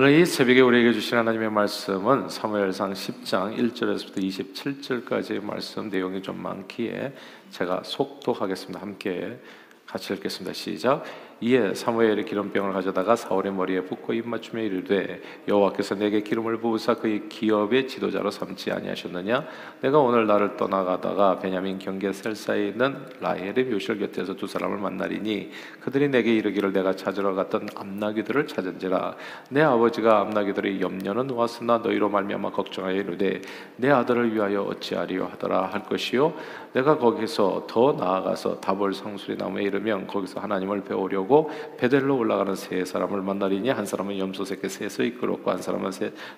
오늘 이 새벽에 우리에게 주신 하나님의 말씀은 사무엘상 10장 1절에서부터 27절까지의 말씀 내용이 좀 많기에 제가 속독하겠습니다. 함께 같이 읽겠습니다. 시작. 이에 사무엘이 기름병을 가져다가 사울의 머리에 붓고 입맞춤에 이르되 여호와께서 내게 기름을 부으사 그의 기업의 지도자로 삼지 아니하셨느냐? 내가 오늘 나를 떠나가다가 베냐민 경계 셀사에 있는 라헬의 묘실 곁에서 두 사람을 만나리니 그들이 내게 이르기를 내가 찾으러 갔던 암나귀들을 찾은지라. 내 아버지가 암나귀들의 염려는 놓았으나 너희로 말미암아 걱정하여 이르되 내 아들을 위하여 어찌하리요 하더라 할 것이요. 내가 거기서 더 나아가서 다볼 상수리 나무에 이르면 거기서 하나님을 배우려고 보고 베델로 올라가는 세 사람을 만나리니 한 사람은 염소 새끼 셋을 이끌었고 한 사람은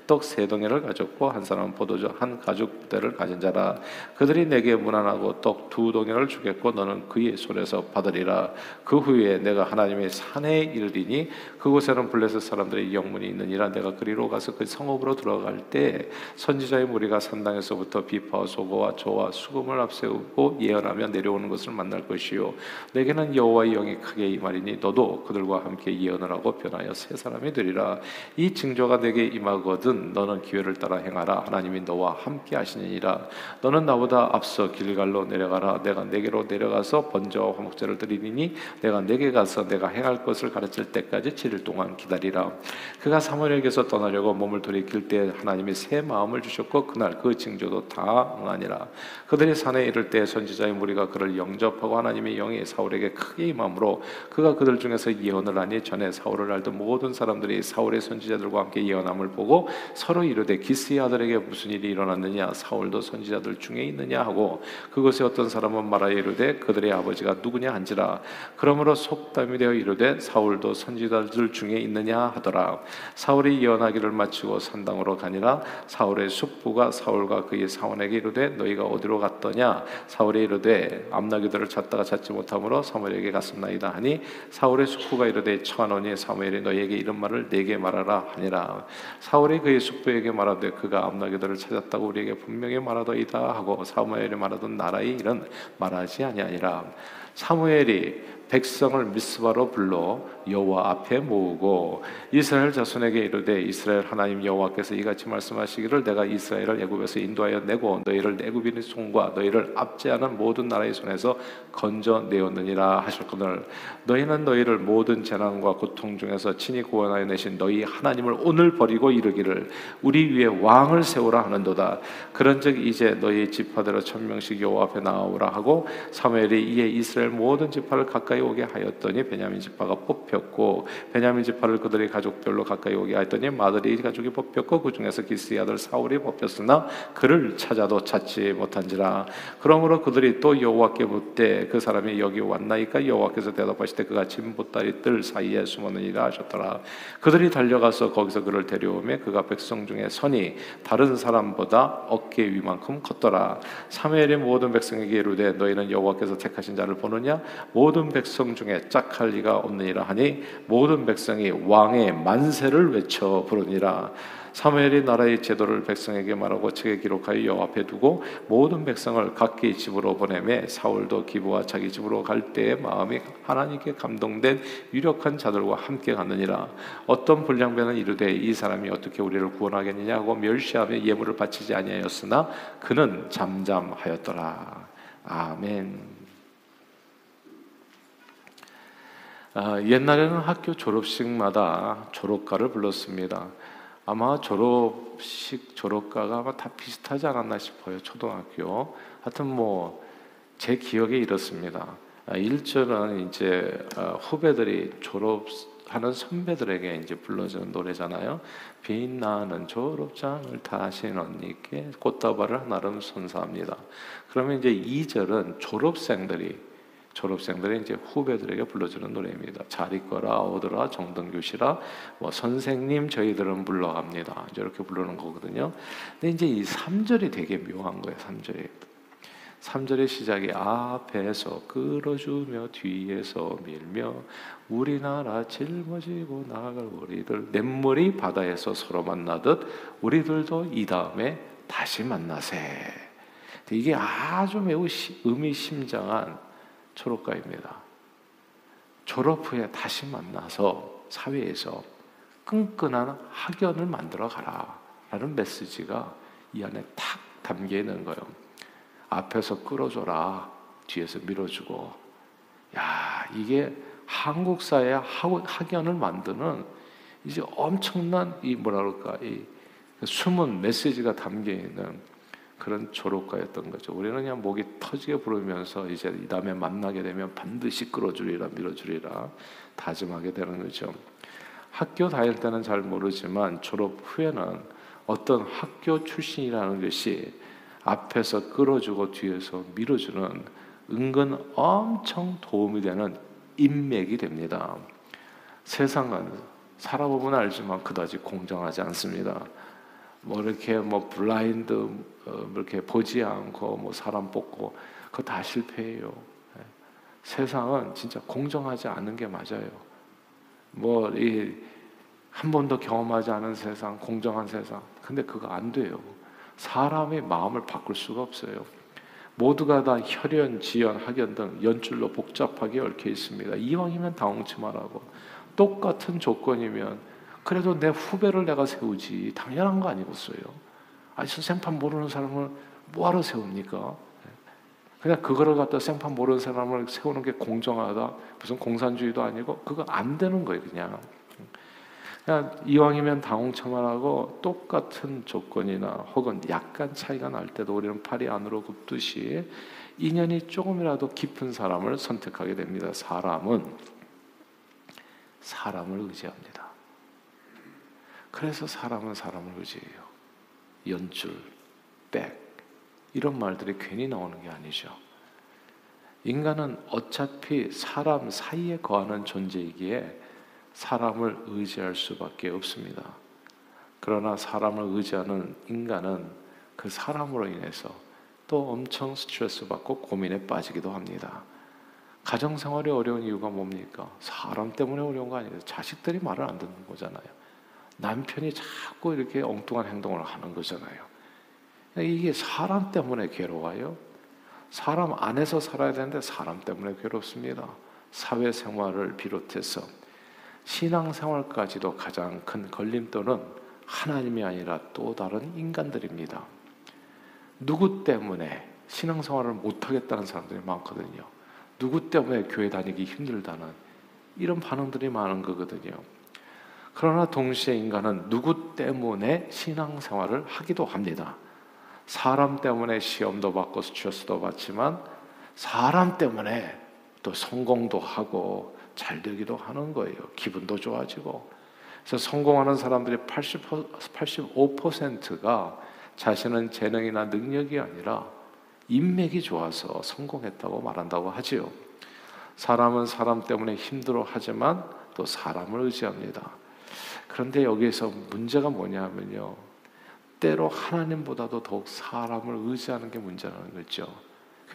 떡세 덩이를 가졌고 한 사람은 포도주 한 가죽 부대를 가진 자라. 그들이 내게 무난하고 떡두 덩이를 주겠고 너는 그의 손에서 받으리라. 그 후에 내가 하나님의 산에 이르리니 그곳에는 블레셋 사람들의 영문이 있느니라. 내가 그리로 가서 그 성읍으로 들어갈 때 선지자의 무리가 산당에서부터 비파와 소고와 조와 수금을 앞세우고 예언하며 내려오는 것을 만날 것이요. 내게는 여호와의 영이 크게 임하리니 너도 그들과 함께 예언을 하고 변하여 새 사람이 되리라. 이 징조가 내게 임하거든 너는 기회를 따라 행하라. 하나님이 너와 함께 하시니라. 너는 나보다 앞서 길갈로 내려가라. 내가 내게로 내려가서 번제와 화목제를 드리니 내가 내게 가서 내가 행할 것을 가르칠 때까지 7일 동안 기다리라. 그가 사무엘에게서 떠나려고 몸을 돌이킬 때 하나님이 새 마음을 주셨고 그날 그 징조도 다 응하니라. 그들이 산에 이를 때 선지자의 무리가 그를 영접하고 하나님의 영이 사울에게 크게 임함으로 그가 그들 중에서 예언을 하니 전에 사울을 알던 모든 사람들이 사울의 선지자들과 함께 예언함을 보고 서로 이르되 기스의 아들에게 무슨 일이 일어났느냐? 사울도 선지자들 중에 있느냐? 하고 그것에 어떤 사람은 말하여 이르되 그들의 아버지가 누구냐 한지라. 그러므로 속담이 되어 이르되 사울도 선지자들 중에 있느냐? 하더라. 사울이 예언하기를 마치고 산당으로 가니라. 사울의 숙부가 사울과 그의 사원에게 이르되 너희가 어디로 갔더냐? 사울이 이르되 암나귀들을 찾다가 찾지 못하므로 사무엘에게 갔습나이다 하니 사울의 숙부가 이르되 천원이 사무엘이 너에게 이런 말을 내게 말하라 하니라. 사울이 그의 숙부에게 말하되 그가 암나귀들을 찾았다고 우리에게 분명히 말하더이다 하고 사무엘이 말하던 나라의 일은 말하지 아니하니라. 사무엘이 백성을 미스바로 불러 여호와 앞에 모으고 이스라엘 자손에게 이르되 이스라엘 하나님 여호와께서 이같이 말씀하시기를 내가 이스라엘을 애굽에서 인도하여 내고 너희를 애굽인의 손과 너희를 압제하는 모든 나라의 손에서 건져 내었느니라 하셨거늘. 너희는 너희를 모든 재난과 고통 중에서 친히 구원하여 내신 너희 하나님을 오늘 버리고 이르기를 우리 위에 왕을 세우라 하는도다. 그런즉 이제 너희 지파대로 천명씩 여호와 앞에 나오라 하고 사무엘이 이에 이스라엘 모든 지파를 가까이 오게 하였더니 베냐민 지파가 뽑 혔고 베냐민 지파를 그들의 가족별로 가까이 오게 하였더니 마들이 가족이 뽑혔고 그 중에서 기스의 아들 사울이 뽑혔으나 그를 찾아도 찾지 못한지라. 그러므로 그들이 또 여호와께 묻되 그 사람이 여기 왔나이까? 여호와께서 대답하시되 그가 진보다리 뜰 사이에 숨었느니라 하셨더라. 그들이 달려가서 거기서 그를 데려오매 그가 백성 중에 선이 다른 사람보다 어깨 위만큼 컸더라. 사무엘이 모든 백성에게 이르되 너희는 여호와께서 택하신 자를 보느냐? 모든 백성 중에 짝할 리가 없느니라 하니 모든 백성이 왕의 만세를 외쳐 부르니라. 사무엘이 나라의 제도를 백성에게 말하고 책에 기록하여 여호와 앞에 두고 모든 백성을 각기 집으로 보내매 사울도 기부와 자기 집으로 갈 때에 마음이 하나님께 감동된 유력한 자들과 함께 갔느니라. 어떤 불량배는 이르되 이 사람이 어떻게 우리를 구원하겠느냐 하고 멸시하며 예물을 바치지 아니하였으나 그는 잠잠하였더라. 아멘. 아, 옛날에는 학교 졸업식마다 졸업가를 불렀습니다. 아마 졸업식 졸업가가 아마 다 비슷하지 않았나 싶어요. 초등학교. 하여튼 뭐 제 기억에 이렇습니다. 1절은 아, 이제 아, 후배들이 졸업하는 선배들에게 이제 불러주는 노래잖아요. 빛나는 졸업장을 타신 언니께 꽃다발을 나름 선사합니다. 그러면 이제 2절은 졸업생들이 졸업생들의 이제 후배들에게 불러주는 노래입니다. 잘 있거라, 오더라, 정등교 씨라, 뭐 선생님 저희들은 불러갑니다. 이렇게 부르는 거거든요. 근데 이제 이 3절이 되게 묘한 거예요. 3절이. 3절의 시작이 앞에서 끌어주며 뒤에서 밀며 우리나라 짊어지고 나갈 우리들 냇물이 바다에서 서로 만나듯 우리들도 이 다음에 다시 만나세. 이게 아주 매우 의미심장한 졸업가입니다. 졸업 후에 다시 만나서 사회에서 끈끈한 학연을 만들어 가라. 라는 메시지가 이 안에 탁 담겨 있는 거예요. 앞에서 끌어줘라. 뒤에서 밀어주고. 야, 이게 한국 사회의 학연을 만드는 이제 엄청난 이 뭐라 그럴까, 이 숨은 메시지가 담겨 있는 그런 졸업과였던 거죠. 우리는 그냥 목이 터지게 부르면서 이제 이 다음에 만나게 되면 반드시 끌어주리라 밀어주리라 다짐하게 되는 거죠. 학교 다닐 때는 잘 모르지만 졸업 후에는 어떤 학교 출신이라는 것이 앞에서 끌어주고 뒤에서 밀어주는 은근 엄청 도움이 되는 인맥이 됩니다. 세상은 살아보면 알지만 그다지 공정하지 않습니다. 뭐 이렇게 뭐 블라인드 어, 이렇게 보지 않고 뭐 사람 뽑고 그거 다 실패해요. 예. 세상은 진짜 공정하지 않은 게 맞아요. 뭐 이 한 번도 경험하지 않은 세상, 공정한 세상. 근데 그거 안 돼요. 사람의 마음을 바꿀 수가 없어요. 모두가 다 혈연, 지연, 학연 등 연줄로 복잡하게 얽혀 있습니다. 이왕이면 당황치 말라고. 똑같은 조건이면 그래도 내 후배를 내가 세우지 당연한 거 아니겠어요? 아니 생판 모르는 사람을 뭐하러 세웁니까? 그냥 그거를 갖다 생판 모르는 사람을 세우는 게 공정하다 무슨 공산주의도 아니고 그거 안 되는 거예요 그냥. 그냥 이왕이면 당홍청만하고 똑같은 조건이나 혹은 약간 차이가 날 때도 우리는 팔이 안으로 굽듯이 인연이 조금이라도 깊은 사람을 선택하게 됩니다. 사람은 사람을 의지합니다. 그래서 사람은 사람을 의지해요. 연줄, 백 이런 말들이 괜히 나오는 게 아니죠. 인간은 어차피 사람 사이에 거하는 존재이기에 사람을 의지할 수밖에 없습니다. 그러나 사람을 의지하는 인간은 그 사람으로 인해서 또 엄청 스트레스 받고 고민에 빠지기도 합니다. 가정 생활이 어려운 이유가 뭡니까? 사람 때문에 어려운 거 아니에요. 자식들이 말을 안 듣는 거잖아요. 남편이 자꾸 이렇게 엉뚱한 행동을 하는 거잖아요. 이게 사람 때문에 괴로워요. 사람 안에서 살아야 되는데 사람 때문에 괴롭습니다. 사회생활을 비롯해서 신앙생활까지도 가장 큰 걸림돌은 하나님이 아니라 또 다른 인간들입니다. 누구 때문에 신앙생활을 못하겠다는 사람들이 많거든요. 누구 때문에 교회 다니기 힘들다는 이런 반응들이 많은 거거든요. 그러나 동시에 인간은 누구 때문에 신앙생활을 하기도 합니다. 사람 때문에 시험도 받고 스트레스도 받지만 사람 때문에 또 성공도 하고 잘 되기도 하는 거예요. 기분도 좋아지고. 그래서 성공하는 사람들이 80, 85%가 자신은 재능이나 능력이 아니라 인맥이 좋아서 성공했다고 말한다고 하지요. 사람은 사람 때문에 힘들어 하지만 또 사람을 의지합니다. 그런데 여기에서 문제가 뭐냐면요. 때로 하나님보다도 더욱 사람을 의지하는 게 문제라는 거죠.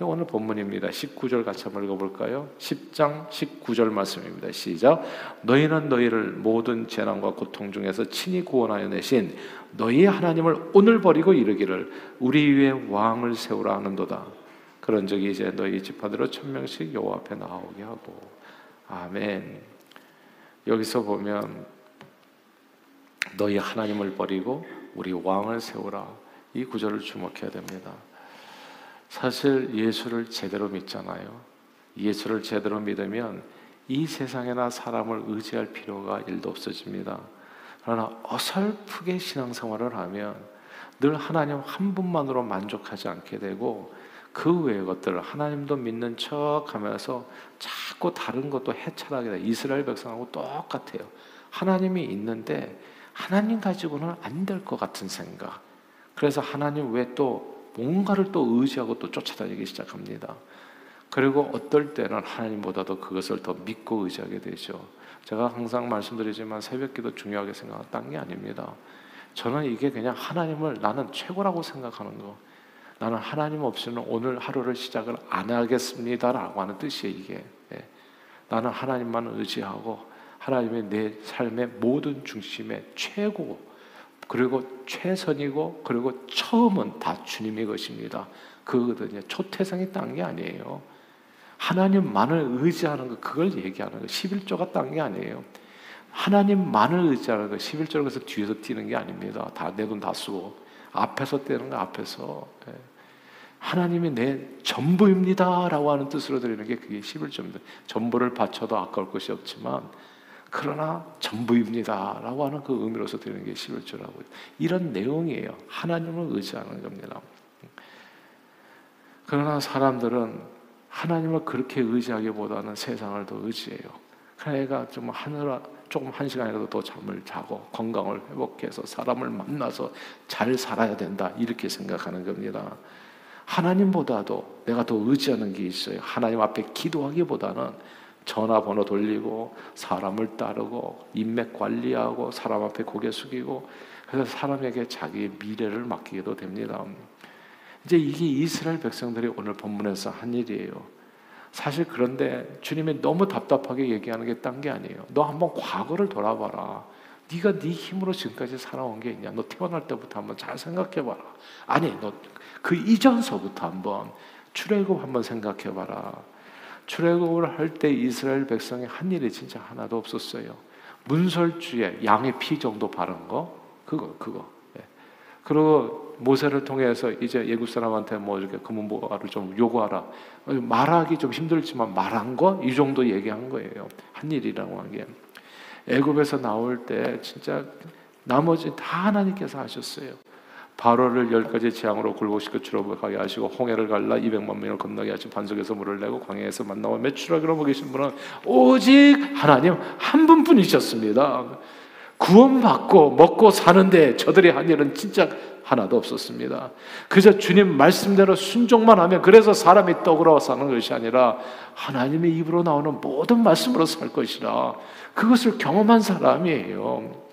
오늘 본문입니다. 19절 같이 한번 읽어볼까요? 10장 19절 말씀입니다. 시작. 너희는 너희를 모든 재난과 고통 중에서 친히 구원하여 내신 너희 하나님을 오늘 버리고 이르기를 우리 위에 왕을 세우라 하는도다. 그런 적이 이제 너희 지파들로 천 명씩 여호와 앞에 나오게 하고 아멘. 여기서 보면 너희 하나님을 버리고 우리 왕을 세우라. 이 구절을 주목해야 됩니다. 사실 예수를 제대로 믿잖아요. 예수를 제대로 믿으면 이 세상에나 사람을 의지할 필요가 일도 없어집니다. 그러나 어설프게 신앙생활을 하면 늘 하나님 한 분만으로 만족하지 않게 되고 그 외의 것들을 하나님도 믿는 척 하면서 자꾸 다른 것도 해찰하게 돼. 이스라엘 백성하고 똑같아요. 하나님이 있는데 하나님 가지고는 안 될 것 같은 생각. 그래서 하나님 왜또 뭔가를 또 의지하고 또 쫓아다니기 시작합니다. 그리고 어떨 때는 하나님보다도 그것을 더 믿고 의지하게 되죠. 제가 항상 말씀드리지만 새벽기도 중요하게 생각한 게 아닙니다. 저는 이게 그냥 하나님을 나는 최고라고 생각하는 거. 나는 하나님 없이는 오늘 하루를 시작을 안 하겠습니다라고 하는 뜻이에요, 이게. 예. 나는 하나님만 의지하고 하나님의 내 삶의 모든 중심의 최고 그리고 최선이고 그리고 처음은 다 주님의 것입니다. 그거거든요. 초태생이 딴 게 아니에요. 하나님만을 의지하는 거 그걸 얘기하는 거 11조가 딴 게 아니에요. 하나님만을 의지하는 거 11절 그래서 뒤에서 뛰는 게 아닙니다. 다 내 돈 다 쓰고 앞에서 뛰는 거 앞에서 예. 하나님이 내 전부입니다라고 하는 뜻으로 드리는 게 그게 11절입니다. 전부를 바쳐도 아까울 것이 없지만 그러나 전부입니다 라고 하는 그 의미로서 드리는 게 11절하고 이런 내용이에요. 하나님을 의지하는 겁니다. 그러나 사람들은 하나님을 그렇게 의지하기보다는 세상을 더 의지해요. 그러니까 좀 하느라 조금 한 시간이라도 더 잠을 자고 건강을 회복해서 사람을 만나서 잘 살아야 된다 이렇게 생각하는 겁니다. 하나님보다도 내가 더 의지하는 게 있어요. 하나님 앞에 기도하기보다는 전화번호 돌리고 사람을 따르고 인맥 관리하고 사람 앞에 고개 숙이고 그래서 사람에게 자기의 미래를 맡기게도 됩니다. 이제 이게 이스라엘 백성들이 오늘 본문에서 한 일이에요. 사실 그런데 주님이 너무 답답하게 얘기하는 게 딴 게 아니에요. 너 한번 과거를 돌아봐라. 네가 네 힘으로 지금까지 살아온 게 있냐? 너 태어날 때부터 한번 잘 생각해봐라. 아니, 너 그 이전서부터 한번 출애굽 한번 생각해봐라. 출애굽을 할 때 이스라엘 백성이 한 일이 진짜 하나도 없었어요. 문설주에 양의 피 정도 바른 거, 그거, 그거. 예. 그리고 모세를 통해서 이제 예굽 사람한테 뭐 이렇게 금은보화를 좀 요구하라. 말하기 좀 힘들지만 말한 거 이 정도 얘기한 거예요. 한 일이라고 한 게. 애굽에서 나올 때 진짜 나머지 다 하나님께서 하셨어요. 바로를 열 가지 재앙으로 굴복시켜 출어가게 하시고 홍해를 갈라 200만 명을 건너게 하시고 반석에서 물을 내고 광야에서 만나와 매출하기로 먹이신 분은 오직 하나님 한 분뿐이셨습니다. 구원받고 먹고 사는데 저들이 한 일은 진짜 하나도 없었습니다. 그저 주님 말씀대로 순종만 하면 그래서 사람이 떡으로 사는 것이 아니라 하나님의 입으로 나오는 모든 말씀으로 살 것이라 그것을 경험한 사람이에요.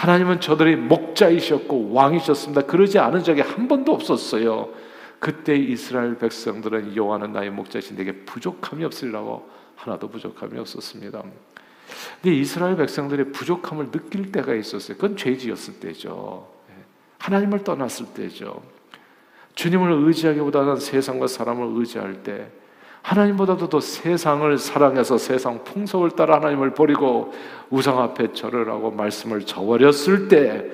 하나님은 저들의 목자이셨고 왕이셨습니다. 그러지 않은 적이 한 번도 없었어요. 그때 이스라엘 백성들은 여호와는 나의 목자신 내게 부족함이 없으리라고 하나도 부족함이 없었습니다. 근데 이스라엘 백성들이 부족함을 느낄 때가 있었어요. 그건 죄지었을 때죠. 예. 하나님을 떠났을 때죠. 주님을 의지하기보다는 세상과 사람을 의지할 때 하나님보다도 더 세상을 사랑해서 세상 풍속을 따라 하나님을 버리고 우상 앞에 절을 하고 말씀을 저버렸을 때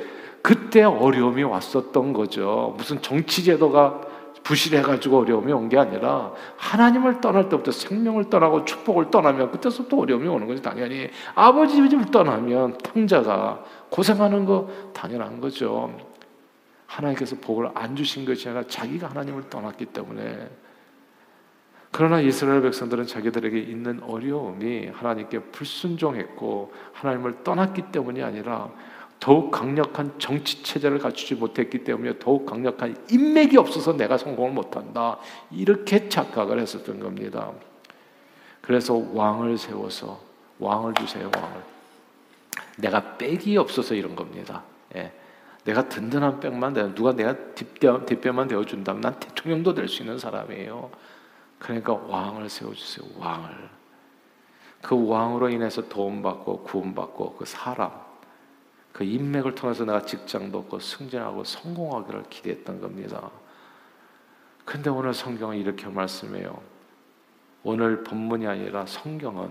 그때 어려움이 왔었던 거죠. 무슨 정치 제도가 부실해가지고 어려움이 온 게 아니라 하나님을 떠날 때부터 생명을 떠나고 축복을 떠나면 그때서부터 어려움이 오는 거지 당연히 아버지 집을 떠나면 탕자가 고생하는 거 당연한 거죠. 하나님께서 복을 안 주신 것이 아니라 자기가 하나님을 떠났기 때문에 그러나 이스라엘 백성들은 자기들에게 있는 어려움이 하나님께 불순종했고 하나님을 떠났기 때문이 아니라 더욱 강력한 정치 체제를 갖추지 못했기 때문에 더욱 강력한 인맥이 없어서 내가 성공을 못한다. 이렇게 착각을 했었던 겁니다. 그래서 왕을 세워서 왕을 주세요, 왕을. 내가 백이 없어서 이런 겁니다. 예. 내가 든든한 백만 되 누가 내가 뒷뼈, 뒷뼈만 되어준다면 난 대통령도 될 수 있는 사람이에요. 그러니까 왕을 세워주세요. 왕을. 그 왕으로 인해서 도움받고 구원받고 그 사람, 그 인맥을 통해서 내가 직장도 얻고 승진하고 성공하기를 기대했던 겁니다. 근데 오늘 성경은 이렇게 말씀해요. 오늘 본문이 아니라 성경은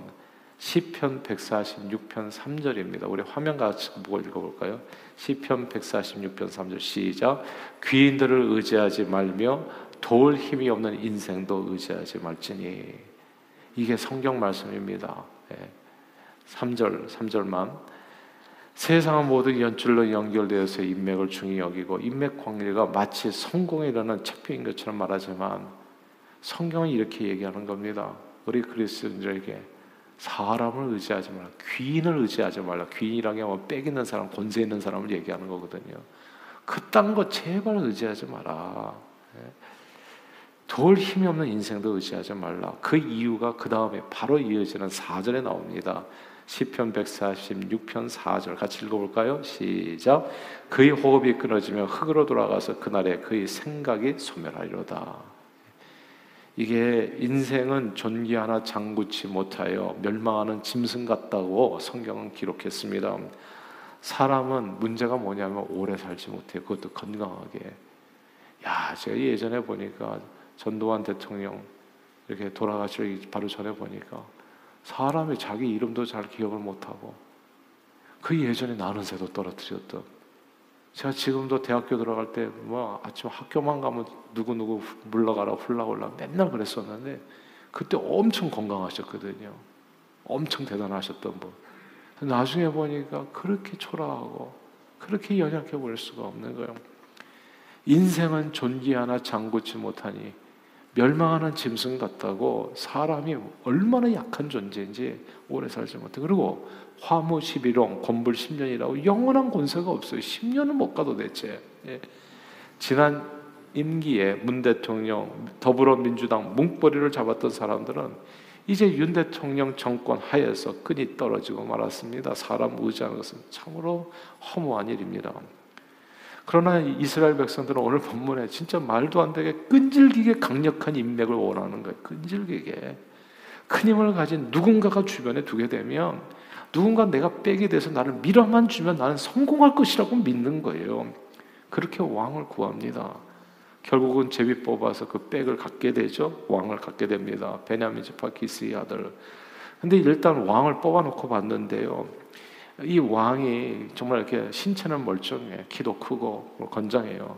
시편 146편 3절입니다. 우리 화면 같이 보고 읽어볼까요? 시편 146편 3절 시작. 귀인들을 의지하지 말며 도울 힘이 없는 인생도 의지하지 말지니 이게 성경 말씀입니다. 예. 3절 3절만 세상은 모든 연줄로 연결되어서 인맥을 중히 여기고 인맥 관계가 마치 성공에 이르는 척표인 것처럼 말하지만 성경은 이렇게 얘기하는 겁니다. 우리 그리스도인들에게 사람을 의지하지 말라. 귀인을 의지하지 말라. 귀인이라는 게뭐 있는 사람, 권세 있는 사람을 얘기하는 거거든요. 그딴 거 제발 의지하지 마라. 예. 돌 힘이 없는 인생도 의지하지 말라. 그 이유가 그 다음에 바로 이어지는 4절에 나옵니다. 시편 146편 4절 같이 읽어볼까요? 시작. 그의 호흡이 끊어지면 흙으로 돌아가서 그날에 그의 생각이 소멸하리로다. 이게 인생은 존귀 하나 장구치 못하여 멸망하는 짐승 같다고 성경은 기록했습니다. 사람은 문제가 뭐냐면 오래 살지 못해 그것도 건강하게. 야, 제가 예전에 보니까 전두환 대통령 이렇게 돌아가시기 바로 전에 보니까 사람이 자기 이름도 잘 기억을 못하고 그 예전에 나는 새도 떨어뜨렸던 제가 지금도 대학교 들어갈 때 뭐 아침 학교만 가면 누구누구 물러가라 훌라훌라 맨날 그랬었는데 그때 엄청 건강하셨거든요. 엄청 대단하셨던 분. 나중에 보니까 그렇게 초라하고 그렇게 연약해 보일 수가 없는 거예요. 인생은 존귀 하나 장구치 못하니 멸망하는 짐승 같다고 사람이 얼마나 약한 존재인지 오래 살지 못해. 그리고 화무 11용, 권불 10년이라고 영원한 권세가 없어요. 10년은 못 가도 대체. 예. 지난 임기에 문 대통령, 더불어민주당 뭉벌이를 잡았던 사람들은 이제 윤 대통령 정권 하에서 끈이 떨어지고 말았습니다. 사람 의지하는 것은 참으로 허무한 일입니다. 그러나 이스라엘 백성들은 오늘 본문에 진짜 말도 안 되게 끈질기게 강력한 인맥을 원하는 거예요. 끈질기게. 큰 힘을 가진 누군가가 주변에 두게 되면 누군가 내가 빽이 돼서 나를 밀어만 주면 나는 성공할 것이라고 믿는 거예요. 그렇게 왕을 구합니다. 결국은 제비 뽑아서 그 빽을 갖게 되죠. 왕을 갖게 됩니다. 베냐민 지파 기스의 아들. 근데 일단 왕을 뽑아놓고 봤는데요. 이 왕이 정말 이렇게 신체는 멀쩡해, 키도 크고 건장해요.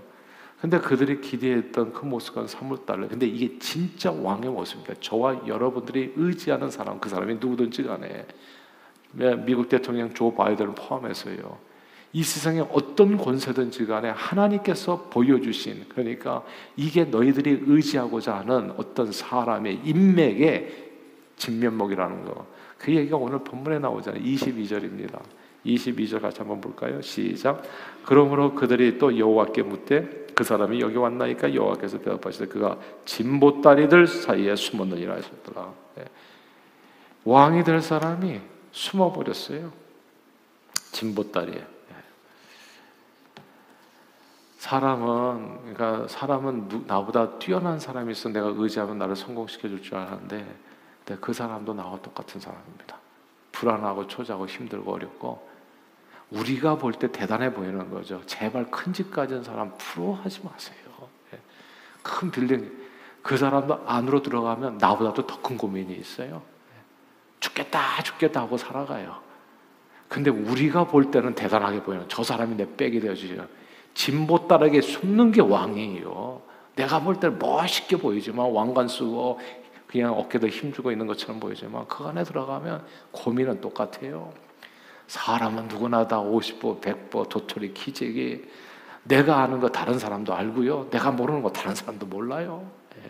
근데 그들이 기대했던 그 모습과는 사뭇 달라요. 근데 이게 진짜 왕의 모습입니다. 저와 여러분들이 의지하는 사람, 그 사람이 누구든지 간에 미국 대통령 조 바이든을 포함해서요. 이 세상에 어떤 권세든지 간에 하나님께서 보여주신 그러니까 이게 너희들이 의지하고자 하는 어떤 사람의 인맥의 진면목이라는 거. 그 얘기가 오늘 본문에 나오잖아요. 22절입니다. 22절 같이 한번 볼까요? 시작. 그러므로 그들이 또 여호와께 묻되 그 사람이 여기 왔나이까 여호와께서 대답하시되 그가 진보다리들 사이에 숨었느니라 하셨더라. 네. 왕이 될 사람이 숨어 버렸어요. 진보다리에. 네. 사람은 그러니까 사람은 누, 나보다 뛰어난 사람이 있어 내가 의지하면 나를 성공시켜 줄 줄 알았는데 그 사람도 나와 똑같은 사람입니다. 불안하고 초조하고 힘들고 어렵고 우리가 볼 때 대단해 보이는 거죠. 제발 큰 집 가진 사람 부러워하지 마세요. 예. 큰 빌딩 그 사람도 안으로 들어가면 나보다도 더 큰 고민이 있어요. 예. 죽겠다 죽겠다 하고 살아가요. 근데 우리가 볼 때는 대단하게 보이는 저 사람이 내 백이 되어주죠. 진보 따르게 숨는 게 왕이에요. 내가 볼 때는 멋있게 보이지만 왕관 쓰고 그냥 어깨도 힘주고 있는 것처럼 보이지만 그 안에 들어가면 고민은 똑같아요. 사람은 누구나 다 50보, 100보, 도토리, 키재기 내가 아는 거 다른 사람도 알고요. 내가 모르는 거 다른 사람도 몰라요. 예.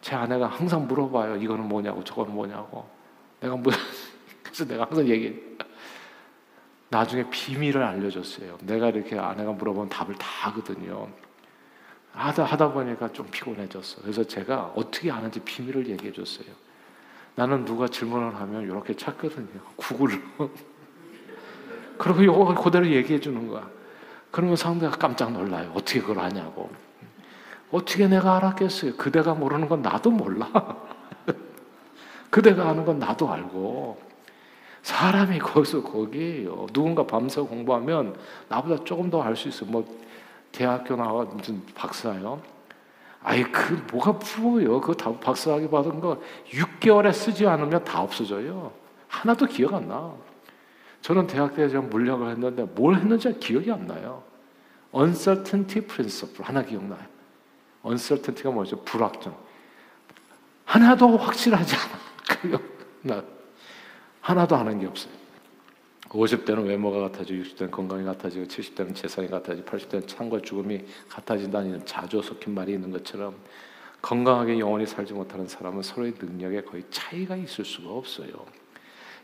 제 아내가 항상 물어봐요. 이거는 뭐냐고, 저건 뭐냐고. 내가 뭐, 그래서 내가 항상 얘기해. 나중에 비밀을 알려줬어요. 내가 이렇게 아내가 물어보면 답을 다 하거든요. 하다 하다 보니까 좀 피곤해졌어. 그래서 제가 어떻게 아는지 비밀을 얘기해 줬어요. 나는 누가 질문을 하면 이렇게 찾거든요. 구글로. 그리고 이거 그대로 얘기해 주는 거야. 그러면 상대가 깜짝 놀라요. 어떻게 그걸 아냐고. 어떻게 내가 알았겠어요? 그대가 모르는 건 나도 몰라. 그대가 아는 건 나도 알고. 사람이 거기서 거기에요. 누군가 밤새 공부하면 나보다 조금 더 알 수 있어. 뭐 대학교 나와 무슨 박사요. 아이 그 뭐가 부러워요. 그거 다 박사학위 받은 거 6개월에 쓰지 않으면 다 없어져요. 하나도 기억 안 나. 저는 대학 때 제가 물리학을 했는데 뭘 했는지 기억이 안 나요. uncertainty principle 하나 기억나요. uncertainty가 뭐죠? 불확정. 하나도 확실하지 않아. 나 하나도 아는 게 없어요. 50대는 외모가 같아지고 60대는 건강이 같아지고 70대는 재산이 같아지고 80대는 창과 죽음이 같아진다는 자조 섞인 말이 있는 것처럼 건강하게 영원히 살지 못하는 사람은 서로의 능력에 거의 차이가 있을 수가 없어요.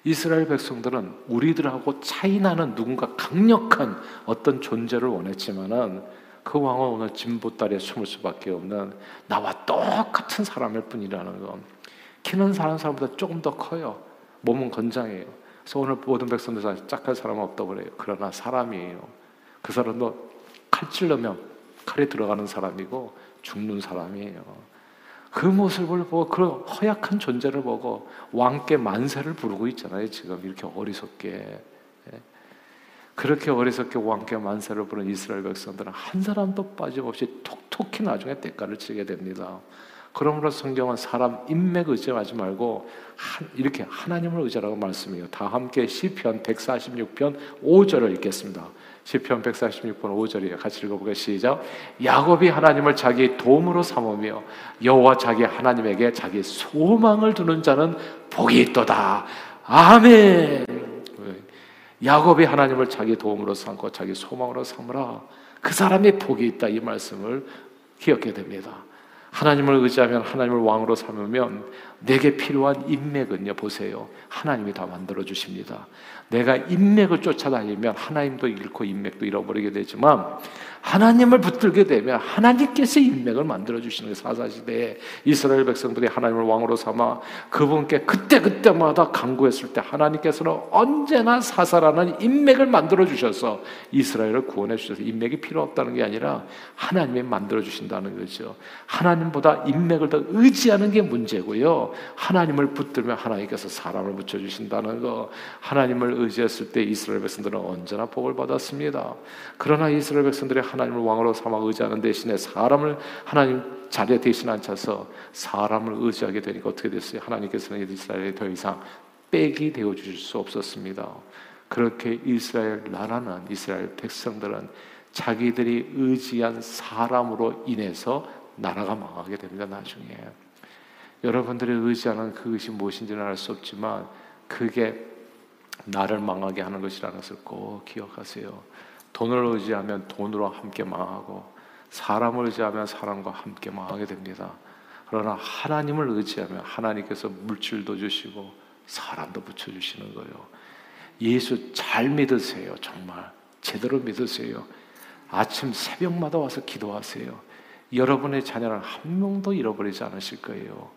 이스라엘 백성들은 우리들하고 차이 나는 누군가 강력한 어떤 존재를 원했지만은 그 왕은 오늘 진보다리에 숨을 수밖에 없는 나와 똑같은 사람일 뿐이라는 건 키는 사는 사람보다 조금 더 커요. 몸은 건장해요. 그래서 오늘 모든 백성들 다 짝할 사람은 없다고 그래요. 그러나 사람이에요. 그 사람도 칼 찔러면 칼에 들어가는 사람이고 죽는 사람이에요. 그 모습을 보고 그 허약한 존재를 보고 왕께 만세를 부르고 있잖아요. 지금 이렇게 어리석게 예. 그렇게 어리석게 왕께 만세를 부른 이스라엘 백성들은 한 사람도 빠짐없이 톡톡히 나중에 대가를 치게 됩니다. 그러므로 성경은 사람 인맥 의지하지 말고 한, 이렇게 하나님을 의지하라고 말씀해요. 다 함께 시편 146편 5절을 읽겠습니다. 시편 146편 5절이에요. 같이 읽어보겠습니다. 시작. 야곱이 하나님을 자기 도움으로 삼으며 여호와 자기 하나님에게 자기 소망을 두는 자는 복이 있도다. 아멘. 야곱이 하나님을 자기 도움으로 삼고 자기 소망으로 삼으라. 그 사람이 복이 있다 이 말씀을 기억해야 됩니다. 하나님을 의지하면 하나님을 왕으로 삼으면 내게 필요한 인맥은요 보세요 하나님이 다 만들어 주십니다. 내가 인맥을 쫓아다니면 하나님도 잃고 인맥도 잃어버리게 되지만 하나님을 붙들게 되면 하나님께서 인맥을 만들어 주시는 사사 시대에 이스라엘 백성들이 하나님을 왕으로 삼아 그분께 그때 그때마다 강구했을 때 하나님께서는 언제나 사사라는 인맥을 만들어 주셔서 이스라엘을 구원해 주셔서 인맥이 필요 없다는 게 아니라 하나님이 만들어 주신다는 거죠. 하나님보다 인맥을 더 의지하는 게 문제고요. 하나님을 붙들면 하나님께서 사람을 붙여 주신다는 거. 하나님을 의지했을 때 이스라엘 백성들은 언제나 복을 받았습니다. 그러나 이스라엘 백성들이 하나님을 왕으로 삼아 의지하는 대신에 사람을 하나님 자리에 대신 앉혀서 사람을 의지하게 되니까 어떻게 됐어요? 하나님께서는 이스라엘에 더 이상 빽이 되어 주실 수 없었습니다. 그렇게 이스라엘 나라는 이스라엘 백성들은 자기들이 의지한 사람으로 인해서 나라가 망하게 됩니다. 나중에 여러분들이 의지하는 그것이 무엇인지는 알 수 없지만 그게 나를 망하게 하는 것이라는 것을 꼭 기억하세요. 돈을 의지하면 돈으로 함께 망하고 사람을 의지하면 사람과 함께 망하게 됩니다. 그러나 하나님을 의지하면 하나님께서 물질도 주시고 사람도 붙여주시는 거예요. 예수 잘 믿으세요. 정말 제대로 믿으세요. 아침 새벽마다 와서 기도하세요. 여러분의 자녀를 한 명도 잃어버리지 않으실 거예요.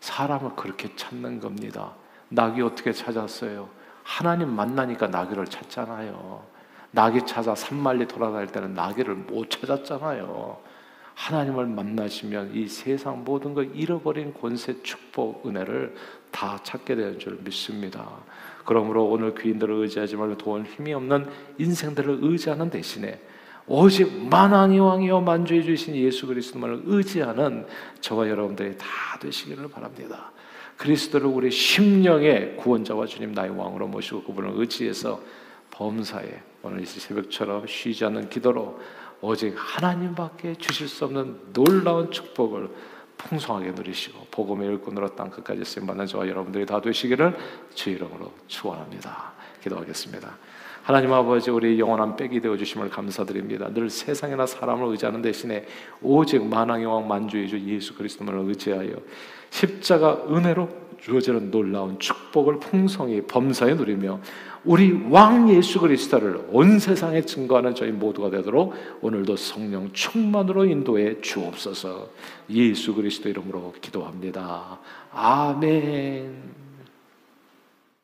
사람을 그렇게 찾는 겁니다. 낙이 어떻게 찾았어요? 하나님 만나니까 나귀를 찾잖아요. 나귀 찾아 산말리 돌아다닐 때는 나귀를 못 찾았잖아요. 하나님을 만나시면 이 세상 모든 걸 잃어버린 권세, 축복, 은혜를 다 찾게 되는 줄 믿습니다. 그러므로 오늘 귀인들을 의지하지 말고 돈 힘이 없는 인생들을 의지하는 대신에 오직 만왕의 왕이여 만주해 주신 예수 그리스도만을 의지하는 저와 여러분들이 다 되시기를 바랍니다. 그리스도를 우리 심령의 구원자와 주님 나의 왕으로 모시고 그분을 의지해서 범사에 오늘 이 새벽처럼 쉬지 않는 기도로 오직 하나님밖에 주실 수 없는 놀라운 축복을 풍성하게 누리시고 복음의 일꾼으로 땅 끝까지 쓰임 받는 저와 여러분들이 다 되시기를 주 이름으로 축원합니다. 기도하겠습니다. 하나님 아버지 우리 영원한 백이 되어 주심을 감사드립니다. 늘 세상이나 사람을 의지하는 대신에 오직 만왕의 왕 만주의 주 예수 그리스도만을 의지하여 십자가 은혜로 주어지는 놀라운 축복을 풍성히 범사에 누리며 우리 왕 예수 그리스도를 온 세상에 증거하는 저희 모두가 되도록 오늘도 성령 충만으로 인도해 주옵소서. 예수 그리스도 이름으로 기도합니다. 아멘.